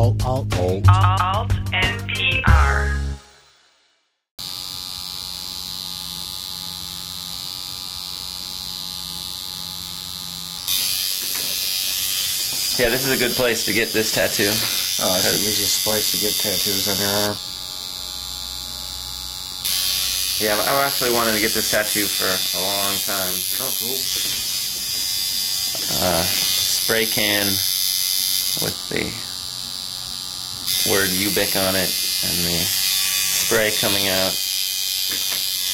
Alt, alt, alt. Alt NPR. Yeah, this is a good place to get this tattoo. Oh, it's the easiest place to get tattoos on your arm. Yeah, I've actually wanted to get this tattoo for a long time. Oh, cool. Uh, spray can with the word Ubik on it and the spray coming out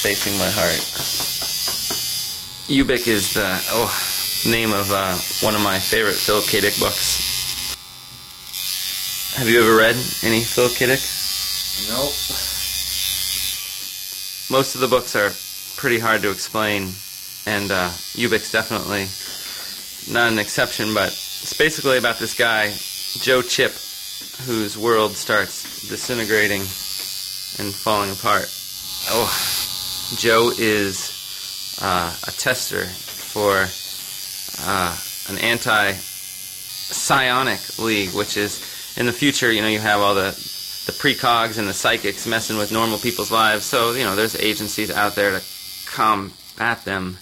facing my heart. Ubik is the oh name of uh, one of my favorite Philip K. Dick books. Have you ever read any Philip K. Dick? Nope. most of the books are pretty hard to explain, and uh, Ubik's definitely not an exception. But it's basically about this guy, Joe Chip, whose world starts disintegrating and falling apart. Oh, Joe is uh, a tester for uh, an anti-psionic league, which is in the future. You know, you have all the the precogs and the psychics messing with normal people's lives. So, you know, there's agencies out there to combat them.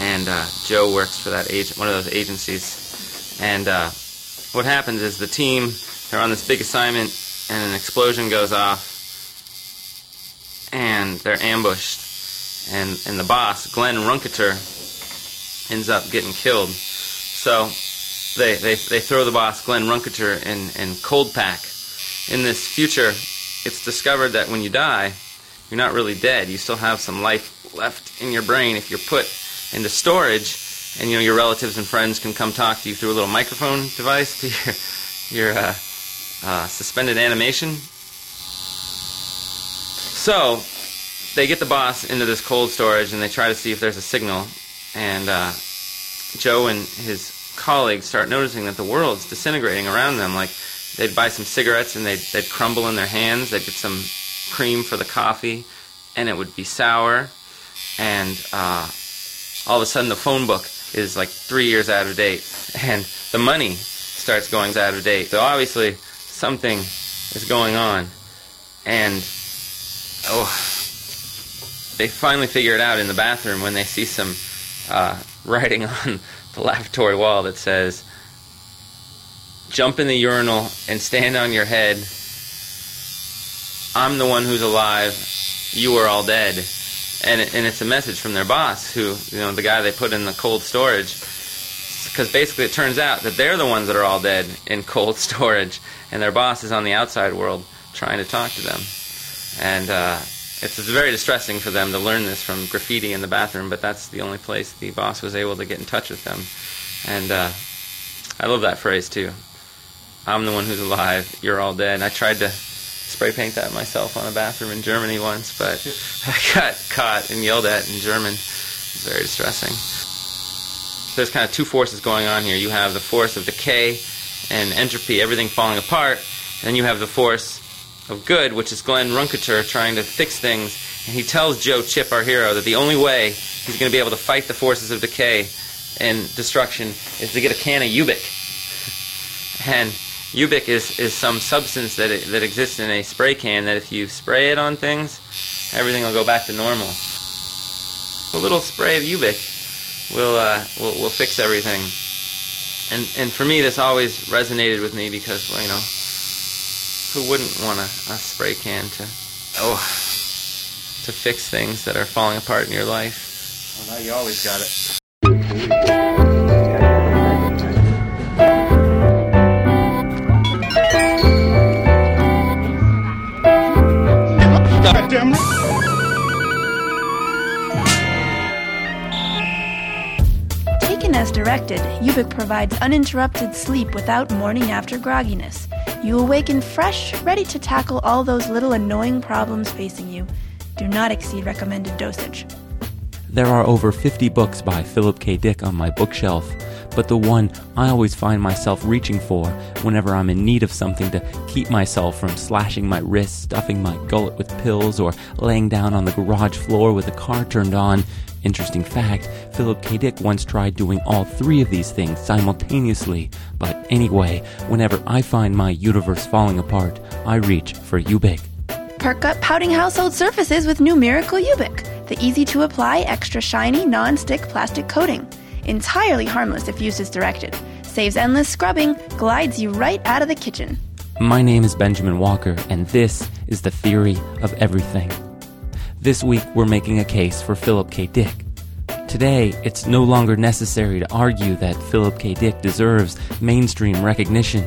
And uh, Joe works for that agent, one of those agencies. And uh, what happens is the team, they're on this big assignment, and an explosion goes off, and they're ambushed. And, and the boss, Glen Runciter, ends up getting killed. So they, they, they throw the boss, Glen Runciter, in, in cold pack in this future, it's discovered that when you die, you're not really dead. You still have some life left in your brain if you're put into storage, and you know your relatives and friends can come talk to you through a little microphone device to your your uh, uh, suspended animation. So they get the boss into this cold storage, and they try to see if there's a signal. And uh, Joe and his colleagues start noticing that the world's disintegrating around them, like they'd buy some cigarettes and they'd, they'd crumble in their hands. They'd get some cream for the coffee, and it would be sour. And uh, all of a sudden, the phone book is like three years out of date, and the money starts going out of date. So obviously, something is going on. And oh, they finally figure it out in the bathroom when they see some uh, writing on the lavatory wall that says jump in the urinal and stand on your head. I'm the one who's alive. You are all dead. And, it, and it's a message from their boss, who, you know, the guy they put in the cold storage. Because basically it turns out that they're the ones that are all dead in cold storage, and their boss is on the outside world trying to talk to them. And uh, it's, very distressing for them to learn this from graffiti in the bathroom, but that's the only place the boss was able to get in touch with them. And uh, I love that phrase too. I'm the one who's alive. You're all dead. And I tried to spray paint that myself on a bathroom in Germany once, but I got caught and yelled at in German. It's very distressing. There's kind of two forces going on here. You have the force of decay and entropy, everything falling apart, and then you have the force of good, which is Glen Runciter trying to fix things. And he tells Joe Chip, our hero, that the only way he's going to be able to fight the forces of decay and destruction is to get a can of Ubik. And Ubik is, is some substance that, it, that exists in a spray can that if you spray it on things, everything will go back to normal. A little spray of Ubik will, uh, will, will fix everything. And, and for me, this always resonated with me because, well, you know, who wouldn't want a, a spray can to, oh, to fix things that are falling apart in your life? Well, now you always got it. As directed, Ubik provides uninterrupted sleep without morning after grogginess. You awaken fresh, ready to tackle all those little annoying problems facing you. Do not exceed recommended dosage. There are over 50 books by Philip K. Dick on my bookshelf, but the one I always find myself reaching for whenever I'm in need of something to keep myself from slashing my wrist, stuffing my gullet with pills, or laying down on the garage floor with the car turned on. Interesting fact Philip K. Dick once tried doing all three of these things simultaneously. But anyway, whenever I find my universe falling apart, I reach for Ubik. Perk up pouting household surfaces with new Miracle Ubik, the easy to apply, extra shiny, non stick plastic coating. Entirely harmless if used as directed. Saves endless scrubbing, glides you right out of the kitchen. My name is Benjamin Walker, and this is the theory of everything. This week, we're making a case for Philip K. Dick. Today, it's no longer necessary to argue that Philip K. Dick deserves mainstream recognition.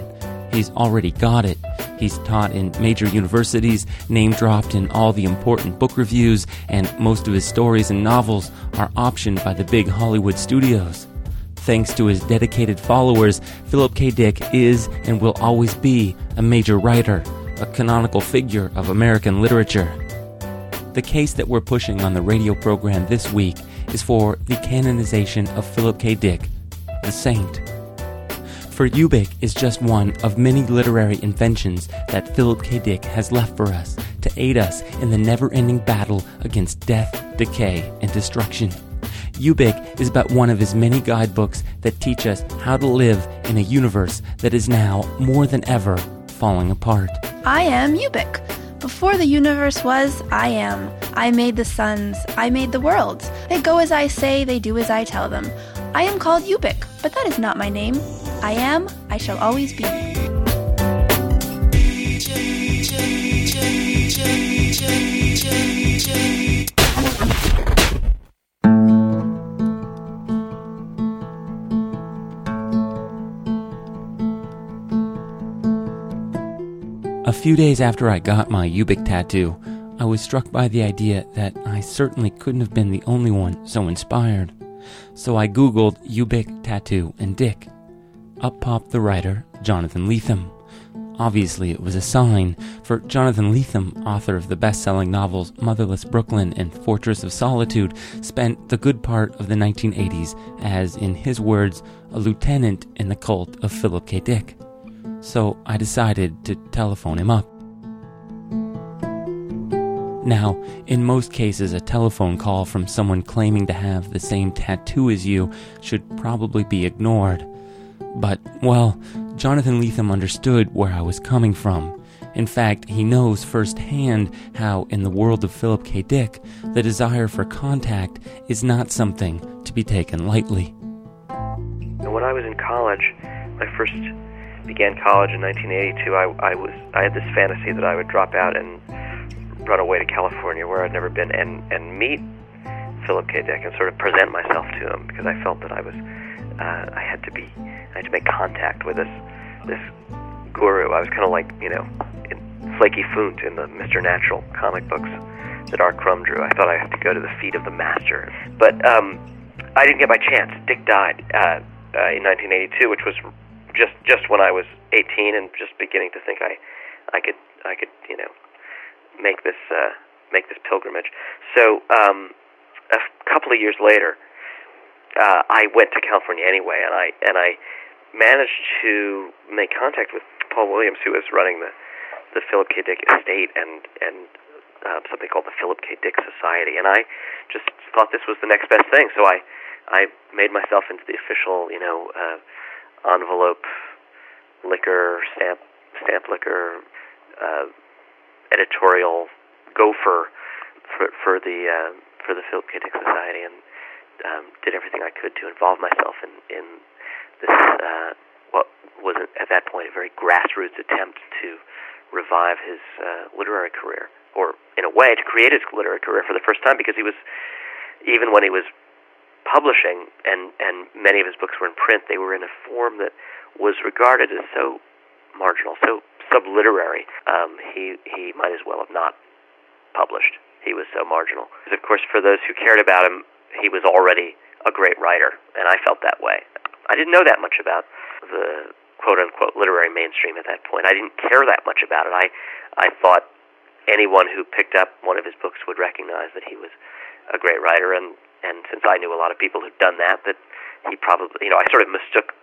He's already got it. He's taught in major universities, name dropped in all the important book reviews, and most of his stories and novels are optioned by the big Hollywood studios. Thanks to his dedicated followers, Philip K. Dick is and will always be a major writer, a canonical figure of American literature. The case that we're pushing on the radio program this week is for the canonization of Philip K. Dick, the saint. For Ubik is just one of many literary inventions that Philip K. Dick has left for us to aid us in the never ending battle against death, decay, and destruction. Ubik is but one of his many guidebooks that teach us how to live in a universe that is now, more than ever, falling apart. I am Ubik. Before the universe was, I am. I made the suns. I made the worlds. They go as I say, they do as I tell them. I am called Ubik, but that is not my name. I am, I shall always be. A few days after I got my Ubik tattoo, I was struck by the idea that I certainly couldn't have been the only one so inspired. So I googled Ubik tattoo and Dick. Up popped the writer, Jonathan Lethem. Obviously, it was a sign, for Jonathan Lethem, author of the best selling novels Motherless Brooklyn and Fortress of Solitude, spent the good part of the 1980s as, in his words, a lieutenant in the cult of Philip K. Dick. So I decided to telephone him up. Now, in most cases, a telephone call from someone claiming to have the same tattoo as you should probably be ignored. But, well, Jonathan Lethem understood where I was coming from. In fact, he knows firsthand how, in the world of Philip K. Dick, the desire for contact is not something to be taken lightly. When I was in college, I first began college in 1982. I, I was I had this fantasy that I would drop out and run away to California, where I'd never been, and and meet Philip K. Dick and sort of present myself to him because I felt that I was uh, I had to be I had to make contact with this this guru. I was kind of like you know in Flakey Foont in the Mr. Natural comic books that R. Crumb drew. I thought I had to go to the feet of the master, but um, I didn't get my chance. Dick died uh, uh, in 1982, which was just just when I was 18 and just beginning to think I I could I could you know make this uh, make this pilgrimage. So um, a couple of years later, uh, I went to California anyway, and I and I managed to make contact with Paul Williams, who was running the the Philip K. Dick estate and and uh, something called the Philip K. Dick Society, and I just thought this was the next best thing. So I I made myself into the official, you know, uh, envelope licker stamp stamp licker uh, editorial gopher for for the uh, for the Philip K. Dick Society, and um, did everything I could to involve myself in in this uh, what was at that point a very grassroots attempt to revive his uh, literary career, or in a way to create his literary career for the first time, because he was even when he was publishing and and many of his books were in print, they were in a form that was regarded as so marginal, so subliterary. Um, he he might as well have not published. He was so marginal. Of course, for those who cared about him, he was already a great writer, and I felt that way. I didn't know that much about the quote unquote literary mainstream at that point. I didn't care that much about it. I I thought anyone who picked up one of his books would recognize that he was a great writer and and since I knew a lot of people who'd done that that he probably, you know, I sort of mistook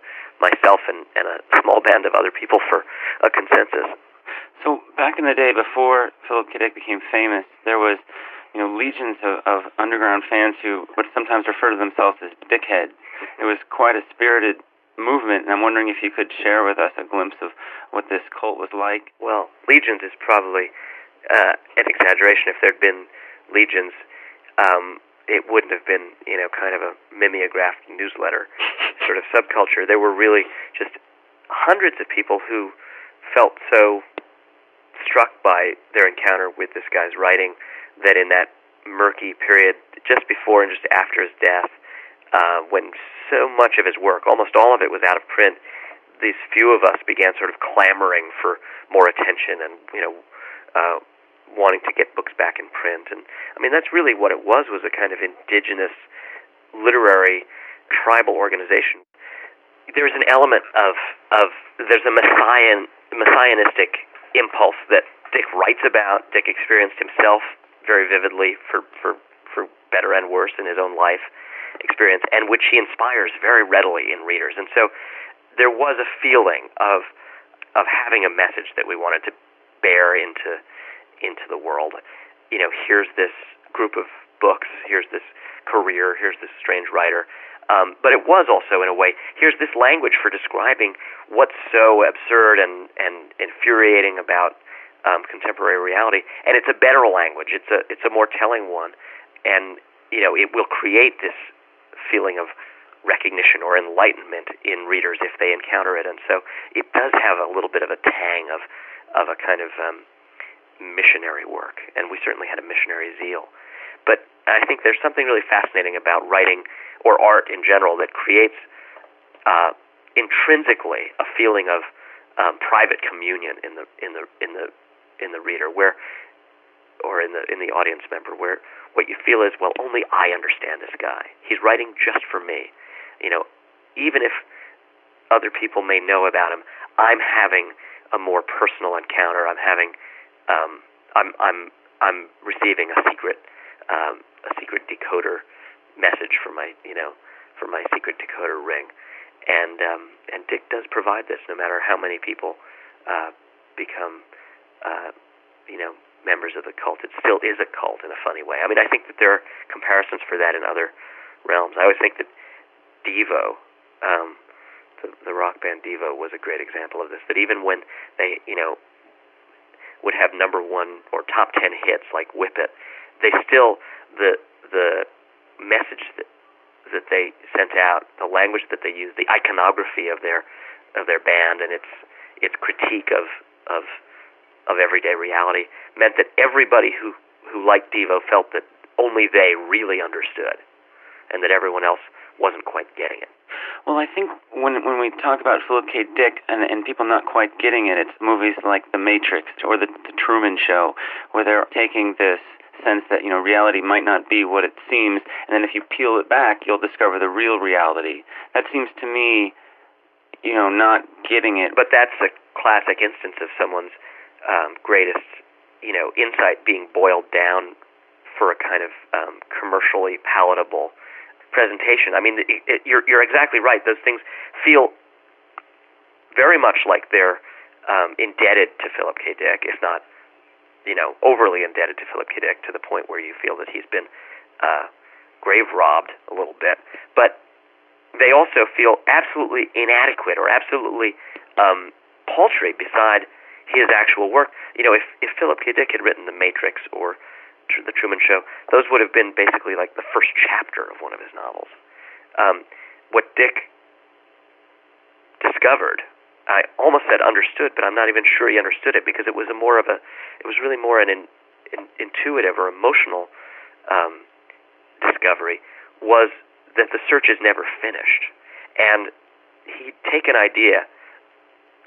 myself and, and a small band of other people for a consensus. So back in the day, before Philip K. Dick became famous, there was, you know, legions of, of underground fans who would sometimes refer to themselves as dickheads. It was quite a spirited movement, and I'm wondering if you could share with us a glimpse of what this cult was like. Well, legions is probably uh, an exaggeration. If there'd been legions, um, it wouldn't have been, you know, kind of a mimeographed newsletter sort of subculture. There were really just hundreds of people who felt so struck by their encounter with this guy's writing that in that murky period just before and just after his death, uh, when so much of his work, almost all of it, was out of print, these few of us began sort of clamoring for more attention and, you know, uh, wanting to get books back in print. And I mean, that's really what it was, was a kind of indigenous literary tribal organization. There's an element of, of there's a messian, messianistic impulse that Dick writes about, Dick experienced himself very vividly for, for, for better and worse in his own life experience, and which he inspires very readily in readers. And so there was a feeling of of having a message that we wanted to bear into into the world. You know, here's this group of books, here's this career, here's this strange writer. Um, but it was also, in a way, here's this language for describing what's so absurd and, and infuriating about um, contemporary reality, and it's a better language. It's a it's a more telling one, and you know it will create this feeling of recognition or enlightenment in readers if they encounter it, and so it does have a little bit of a tang of of a kind of um, missionary work, and we certainly had a missionary zeal. But I think there's something really fascinating about writing or art in general that creates uh, intrinsically a feeling of um, private communion in the in the in the in the reader, where or in the in the audience member, where what you feel is, well, only I understand this guy. He's writing just for me. You know, even if other people may know about him, I'm having a more personal encounter. I'm having um, I'm I'm I'm receiving a secret um, a secret decoder message from my you know from my secret decoder ring, and um, and Dick does provide this no matter how many people uh, become uh, you know members of the cult. It still is a cult in a funny way. I mean, I think that there are comparisons for that in other realms. I always think that Devo. Um, the, the rock band Devo was a great example of this. That even when they, you know, would have number one or top ten hits like Whip It, they still the the message that that they sent out, the language that they used, the iconography of their of their band and its its critique of of of everyday reality meant that everybody who who liked Devo felt that only they really understood, and that everyone else wasn't quite getting it. Well, I think when when we talk about Philip K. Dick and and people not quite getting it, it's movies like The Matrix or The, the Truman Show, where they're taking this sense that you know reality might not be what it seems, and then if you peel it back, you'll discover the real reality. That seems to me, you know, not getting it. But that's a classic instance of someone's um, greatest, you know, insight being boiled down for a kind of um, commercially palatable presentation. I mean, it, it, you're you're exactly right. Those things feel very much like they're um, indebted to Philip K. Dick, if not, you know, overly indebted to Philip K. Dick to the point where you feel that he's been uh, grave robbed a little bit. But they also feel absolutely inadequate or absolutely um, paltry beside his actual work. You know, if if Philip K. Dick had written The Matrix or the Truman Show, those would have been basically like the first chapter of one of his novels. Um, what Dick discovered, I almost said understood, but I'm not even sure he understood it because it was a more of a, it was really more an in, in, intuitive or emotional um, discovery, was that the search is never finished, and he'd take an idea,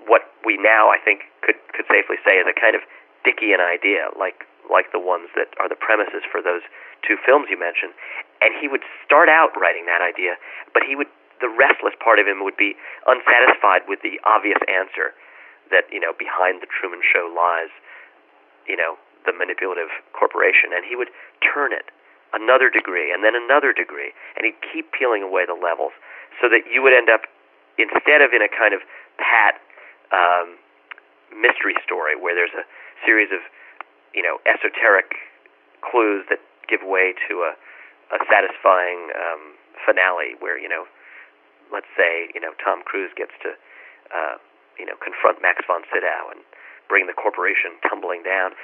what we now I think could could safely say is a kind of Dickian idea, like like the ones that are the premises for those two films you mentioned. And he would start out writing that idea, but he would the restless part of him would be unsatisfied with the obvious answer that you know behind the Truman Show lies, you know, the manipulative corporation, and he would turn it another degree and then another degree, and he'd keep peeling away the levels so that you would end up instead of in a kind of pat um, mystery story where there's a series of you know esoteric clues that give way to a, a satisfying um, finale where you know let's say you know Tom Cruise gets to uh, you know confront Max von Sydow and bring the corporation tumbling down.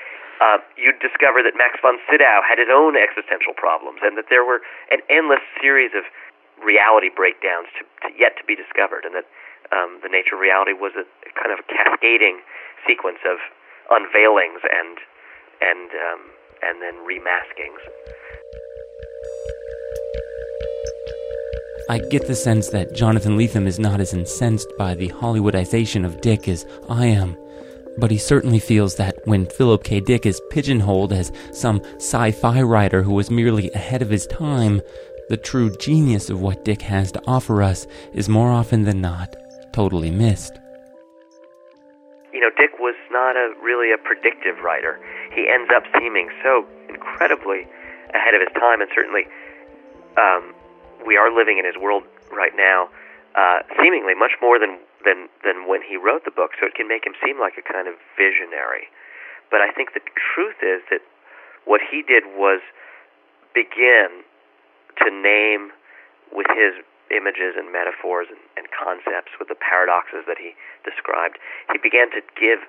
Uh, you'd discover that Max von Sydow had his own existential problems, and that there were an endless series of reality breakdowns to, to yet to be discovered, and that um, the nature of reality was a, kind of a cascading sequence of unveilings and and um, and then remaskings. I get the sense that Jonathan Lethem is not as incensed by the Hollywoodization of Dick as I am, but he certainly feels that when Philip K. Dick is pigeonholed as some sci fi writer who was merely ahead of his time, the true genius of what Dick has to offer us is more often than not totally missed. You know, Dick was not a really a predictive writer. He ends up seeming so incredibly ahead of his time, and certainly um, we are living in his world right now, uh, seemingly much more than than than when he wrote the book. So it can make him seem like a kind of visionary. But I think the truth is that what he did was begin to name with his images and metaphors and, and concepts, with the paradoxes that he described, he began to give,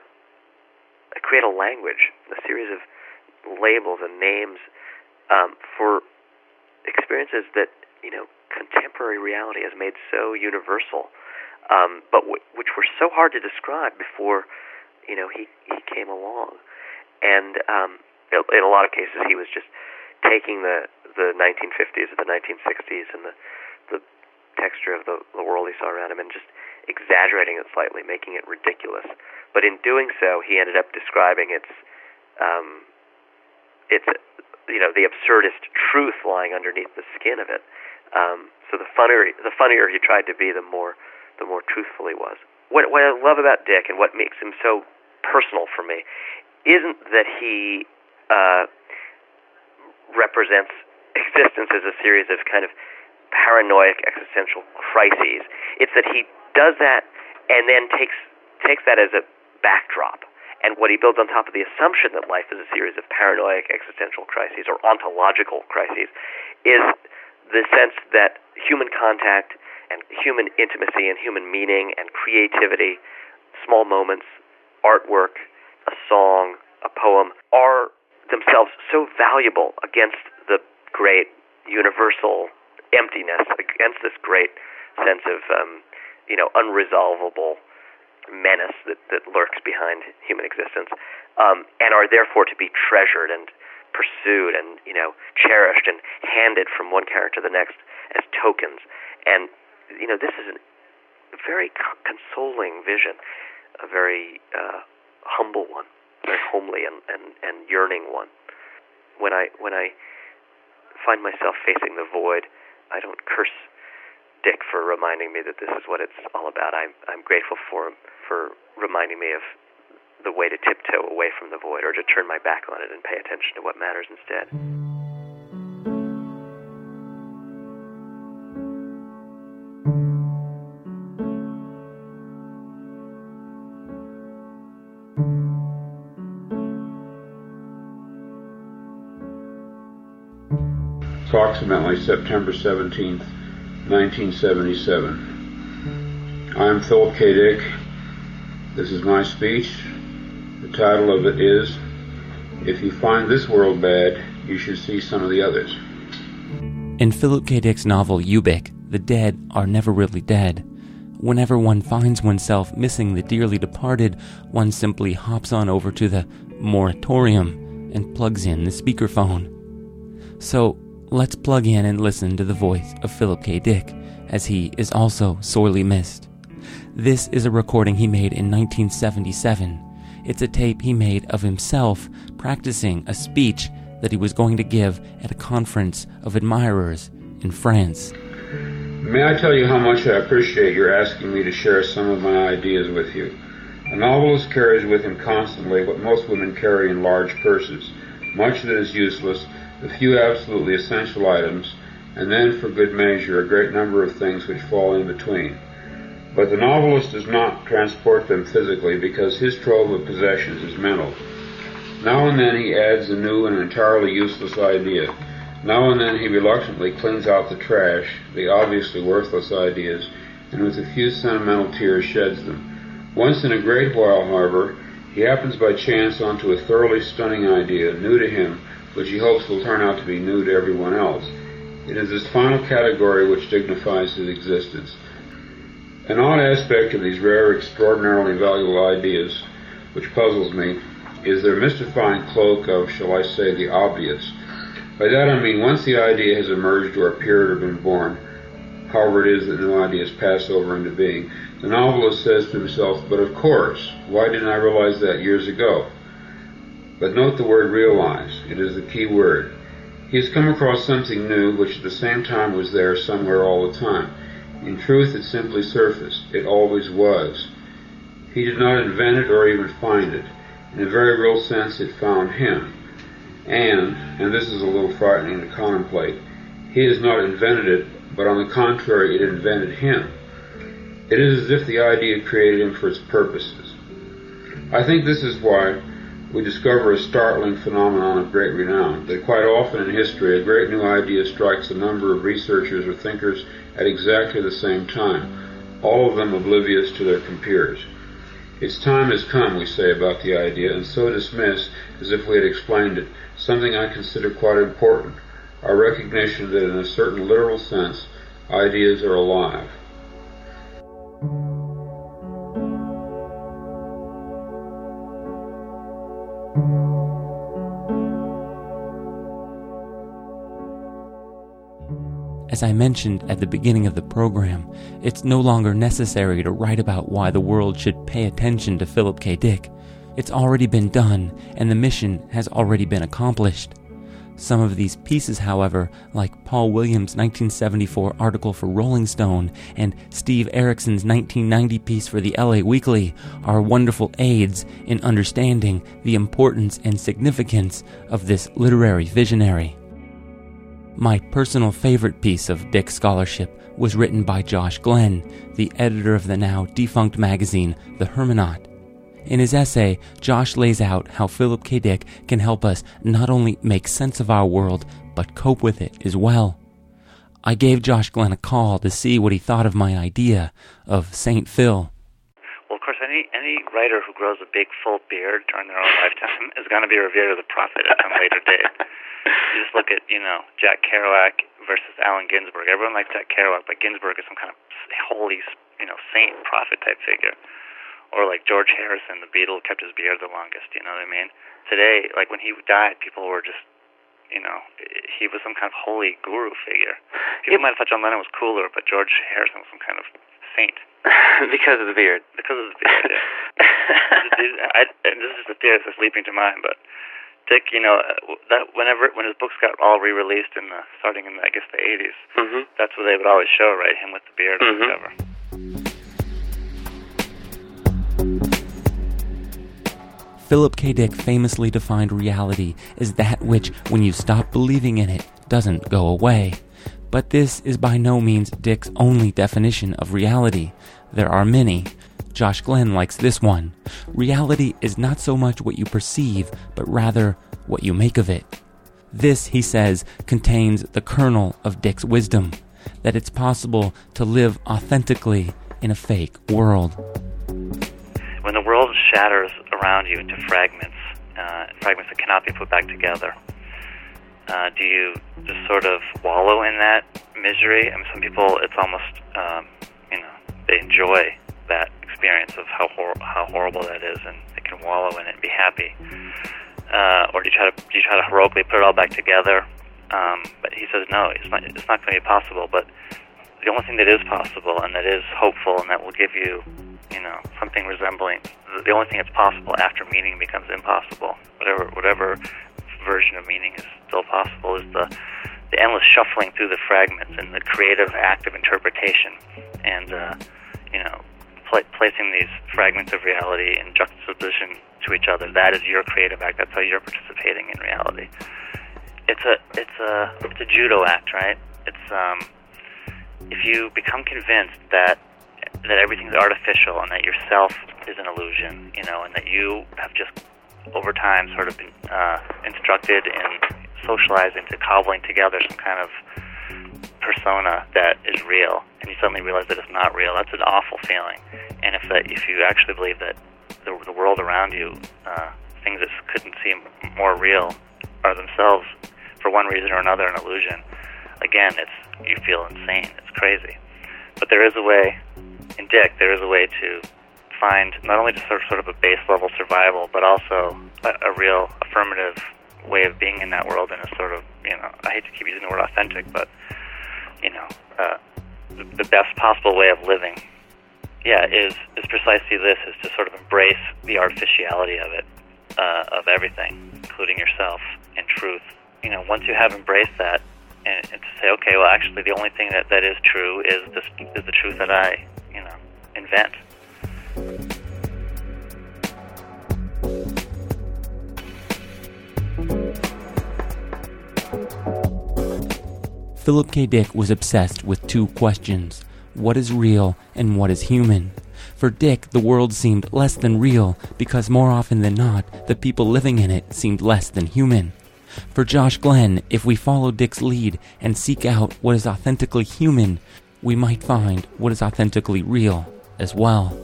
create a language, a series of labels and names um, for experiences that you know contemporary reality has made so universal, um, but w- which were so hard to describe before you know he he came along, and um, in a lot of cases he was just taking the the 1950s or the 1960s and the texture of the, the world he saw around him and just exaggerating it slightly, making it ridiculous. But in doing so, he ended up describing its um, its you know the absurdist truth lying underneath the skin of it. Um, so the funnier the funnier he tried to be, the more the more truthful he was. What what I love about Dick and what makes him so personal for me isn't that he uh, represents existence as a series of kind of paranoid existential crises. It's that he does that and then takes takes that as a backdrop. And what he builds on top of the assumption that life is a series of paranoid existential crises or ontological crises is the sense that human contact and human intimacy and human meaning and creativity, small moments, artwork, a song, a poem are themselves so valuable against the great universal emptiness, against this great sense of um, you know unresolvable menace that, that lurks behind human existence, um, and are therefore to be treasured and pursued and you know cherished and handed from one character to the next as tokens. And you know this is a very consoling vision, a very uh, humble one, very homely and, and, and yearning one. When I when I find myself facing the void, I don't curse Dick for reminding me that this is what it's all about. I'm I'm grateful for him for reminding me of the way to tiptoe away from the void or to turn my back on it and pay attention to what matters instead. Approximately September 17, 1977. I'm Philip K. Dick. This is my speech. The title of it is If You Find This World Bad, You Should See Some of the Others. In Philip K. Dick's novel Ubik, the dead are never really dead. Whenever one finds oneself missing the dearly departed, one simply hops on over to the moratorium and plugs in the speakerphone. So, let's plug in and listen to the voice of Philip K. Dick, as he is also sorely missed. This is a recording he made in 1977. It's a tape he made of himself practicing a speech that he was going to give at a conference of admirers in France. May I tell you how much I appreciate your asking me to share some of my ideas with you? A novelist carries with him constantly what most women carry in large purses much that is useless the few absolutely essential items, and then, for good measure, a great number of things which fall in between. But the novelist does not transport them physically because his trove of possessions is mental. Now and then he adds a new and entirely useless idea. Now and then he reluctantly cleans out the trash, the obviously worthless ideas, and with a few sentimental tears sheds them. Once in a great while, however, he happens by chance onto a thoroughly stunning idea, new to him, which he hopes will turn out to be new to everyone else. It is this final category which dignifies his existence. An odd aspect of these rare, extraordinarily valuable ideas, which puzzles me, is their mystifying cloak of, shall I say, the obvious. By that I mean once the idea has emerged or appeared or been born, however it is that new ideas pass over into being, the novelist says to himself, but of course, why didn't I realize that years ago? But note the word realize. It is the key word. He has come across something new which at the same time was there somewhere all the time. In truth, it simply surfaced. It always was. He did not invent it or even find it. In a very real sense, it found him. And, and this is a little frightening to contemplate, he has not invented it, but on the contrary, it invented him. It is as if the idea created him for its purposes. I think this is why we discover a startling phenomenon of great renown, that quite often in history a great new idea strikes a number of researchers or thinkers at exactly the same time, all of them oblivious to their compeers. Its time has come, we say about the idea, and so dismiss, as if we had explained it, something I consider quite important, our recognition that in a certain literal sense, ideas are alive. As I mentioned at the beginning of the program, it's no longer necessary to write about why the world should pay attention to Philip K. Dick. It's already been done, and the mission has already been accomplished. Some of these pieces, however, like Paul Williams' 1974 article for Rolling Stone and Steve Erickson's 1990 piece for the LA Weekly, are wonderful aids in understanding the importance and significance of this literary visionary. My personal favorite piece of Dick scholarship was written by Josh Glenn, the editor of the now defunct magazine, The Hermenaut. In his essay, Josh lays out how Philip K. Dick can help us not only make sense of our world, but cope with it as well. I gave Josh Glenn a call to see what he thought of my idea of St. Phil. Well, of course, any any writer who grows a big full beard during their own lifetime is going to be revered as a prophet at some later date. You just look at, you know, Jack Kerouac versus Allen Ginsberg. Everyone likes Jack Kerouac, but Ginsberg is some kind of holy, you know, saint, prophet type figure. Or like George Harrison, the Beatle, kept his beard the longest. You know what I mean? Today, like when he died, people were just, you know, he was some kind of holy guru figure. People might have thought John Lennon was cooler, but George Harrison was some kind of saint. because of the beard. Because of the beard, yeah. I, and this is just a theory that's leaping to mind, but Dick, you know, that whenever when his books got all re-released in the starting in I guess the 80s, Mm-hmm. that's what they would always show, right? Him with the beard on Mhm. the cover. Philip K. Dick famously defined reality as that which, when you stop believing in it, doesn't go away. But this is by no means Dick's only definition of reality. There are many. Josh Glenn likes this one. Reality is not so much what you perceive, but rather what you make of it. This, he says, contains the kernel of Dick's wisdom that it's possible to live authentically in a fake world. When the world shatters around you into fragments, uh, fragments that cannot be put back together, uh, do you just sort of wallow in that misery? I mean, some people, it's almost, um, you know, they enjoy that experience of how hor- how horrible that is, and they can wallow in it and be happy. Uh, or do you try to do you try to heroically put it all back together? Um, but he says no, it's not. It's not going to be possible. But the only thing that is possible and that is hopeful and that will give you, you know, something resembling the only thing that's possible after meaning becomes impossible. Whatever whatever version of meaning is still possible is the the endless shuffling through the fragments and the creative act of interpretation and uh, you know pla- placing these fragments of reality in juxtaposition to each other. That is your creative act. That's how you're participating in reality. It's a it's a it's a judo act, right? it's um, if you become convinced that that everything's artificial and that yourself is an illusion, you know, and that you have just over time sort of been uh, instructed and socialized into cobbling together some kind of persona that is real, and you suddenly realize that it's not real. That's an awful feeling. And if that, if you actually believe that the, the world around you, uh, things that couldn't seem more real, are themselves, for one reason or another, an illusion. Again, it's you feel insane. It's crazy. But there is a way. In Dick, there is a way to find not only just sort of, sort of a base level survival, but also a, a real affirmative way of being in that world in a sort of you know I hate to keep using the word authentic, but you know uh, the, best possible way of living. Yeah, is is precisely this: is to sort of embrace the artificiality of it, uh, of everything, including yourself and truth. You know, once you have embraced that, and, and to say, okay, well, actually, the only thing that that is true is this is the truth that I, you know, invent. Philip K. Dick was obsessed with two questions what is real and what is human? For Dick, the world seemed less than real because more often than not, the people living in it seemed less than human. For Josh Glenn, if we follow Dick's lead and seek out what is authentically human, we might find what is authentically real as well.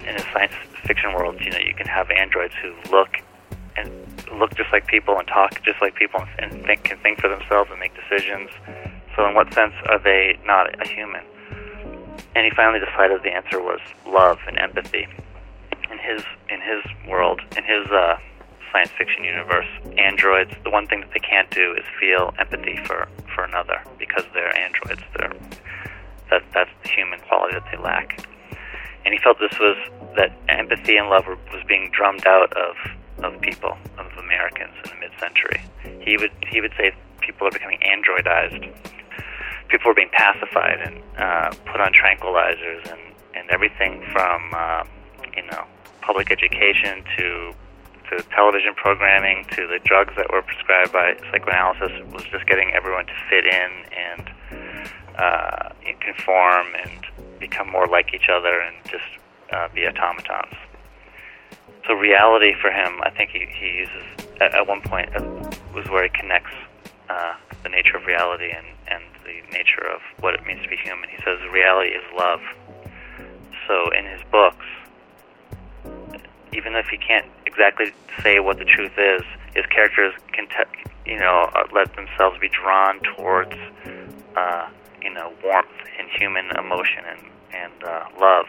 in a science fiction world, you know, you can have androids who look and look just like people and talk just like people and think can think for themselves and make decisions. So, in what sense are they not a human? And he finally decided the answer was love and empathy. In his in his world, in his uh, science fiction universe, androids the one thing that they can't do is feel empathy for for another because they're androids. They're that that's the human quality that they lack and he felt this was that empathy and love were, was being drummed out of of people of Americans in the mid-century. He would he would say people are becoming androidized. People are being pacified and uh, put on tranquilizers and and everything from uh, you know public education to to television programming to the drugs that were prescribed by psychoanalysis was just getting everyone to fit in and uh, conform and become more like each other and just uh, be automatons. So reality for him, I think he, he uses at, at one point uh, was where he connects uh, the nature of reality and, and the nature of what it means to be human. He says reality is love. So in his books, even if he can't exactly say what the truth is, his characters can, te- you know, uh, let themselves be drawn towards, uh, you know, warmth and human emotion and and uh, love,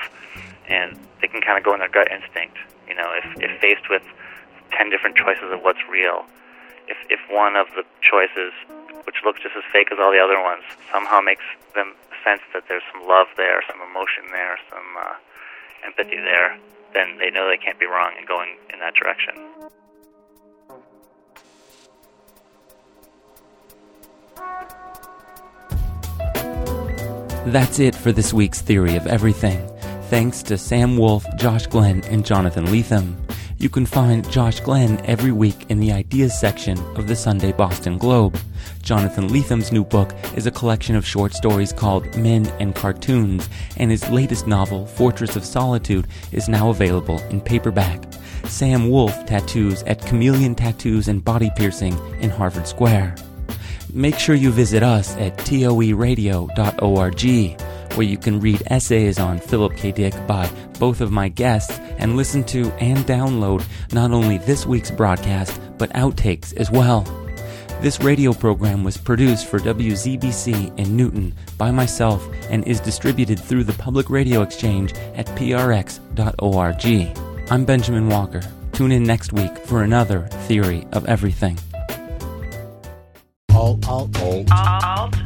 and they can kind of go in their gut instinct. You know, if if faced with ten different choices of what's real, if if one of the choices, which looks just as fake as all the other ones, somehow makes them sense that there's some love there, some emotion there, some uh, empathy there, then they know they can't be wrong in going in that direction. That's it for this week's Theory of Everything. Thanks to Sam Wolf, Josh Glenn, and Jonathan Lethem. You can find Josh Glenn every week in the Ideas section of the Sunday Boston Globe. Jonathan Lethem's new book is a collection of short stories called Men and Cartoons, and his latest novel, Fortress of Solitude, is now available in paperback. Sam Wolf tattoos at Chameleon Tattoos and Body Piercing in Harvard Square make sure you visit us at toeradio.org, where you can read essays on Philip K. Dick by both of my guests and listen to and download not only this week's broadcast, but outtakes as well. This radio program was produced for WZBC in Newton by myself and is distributed through the Public Radio Exchange at prx.org. I'm Benjamin Walker. Tune in next week for another Theory of Everything. Alt, alt, alt. Alt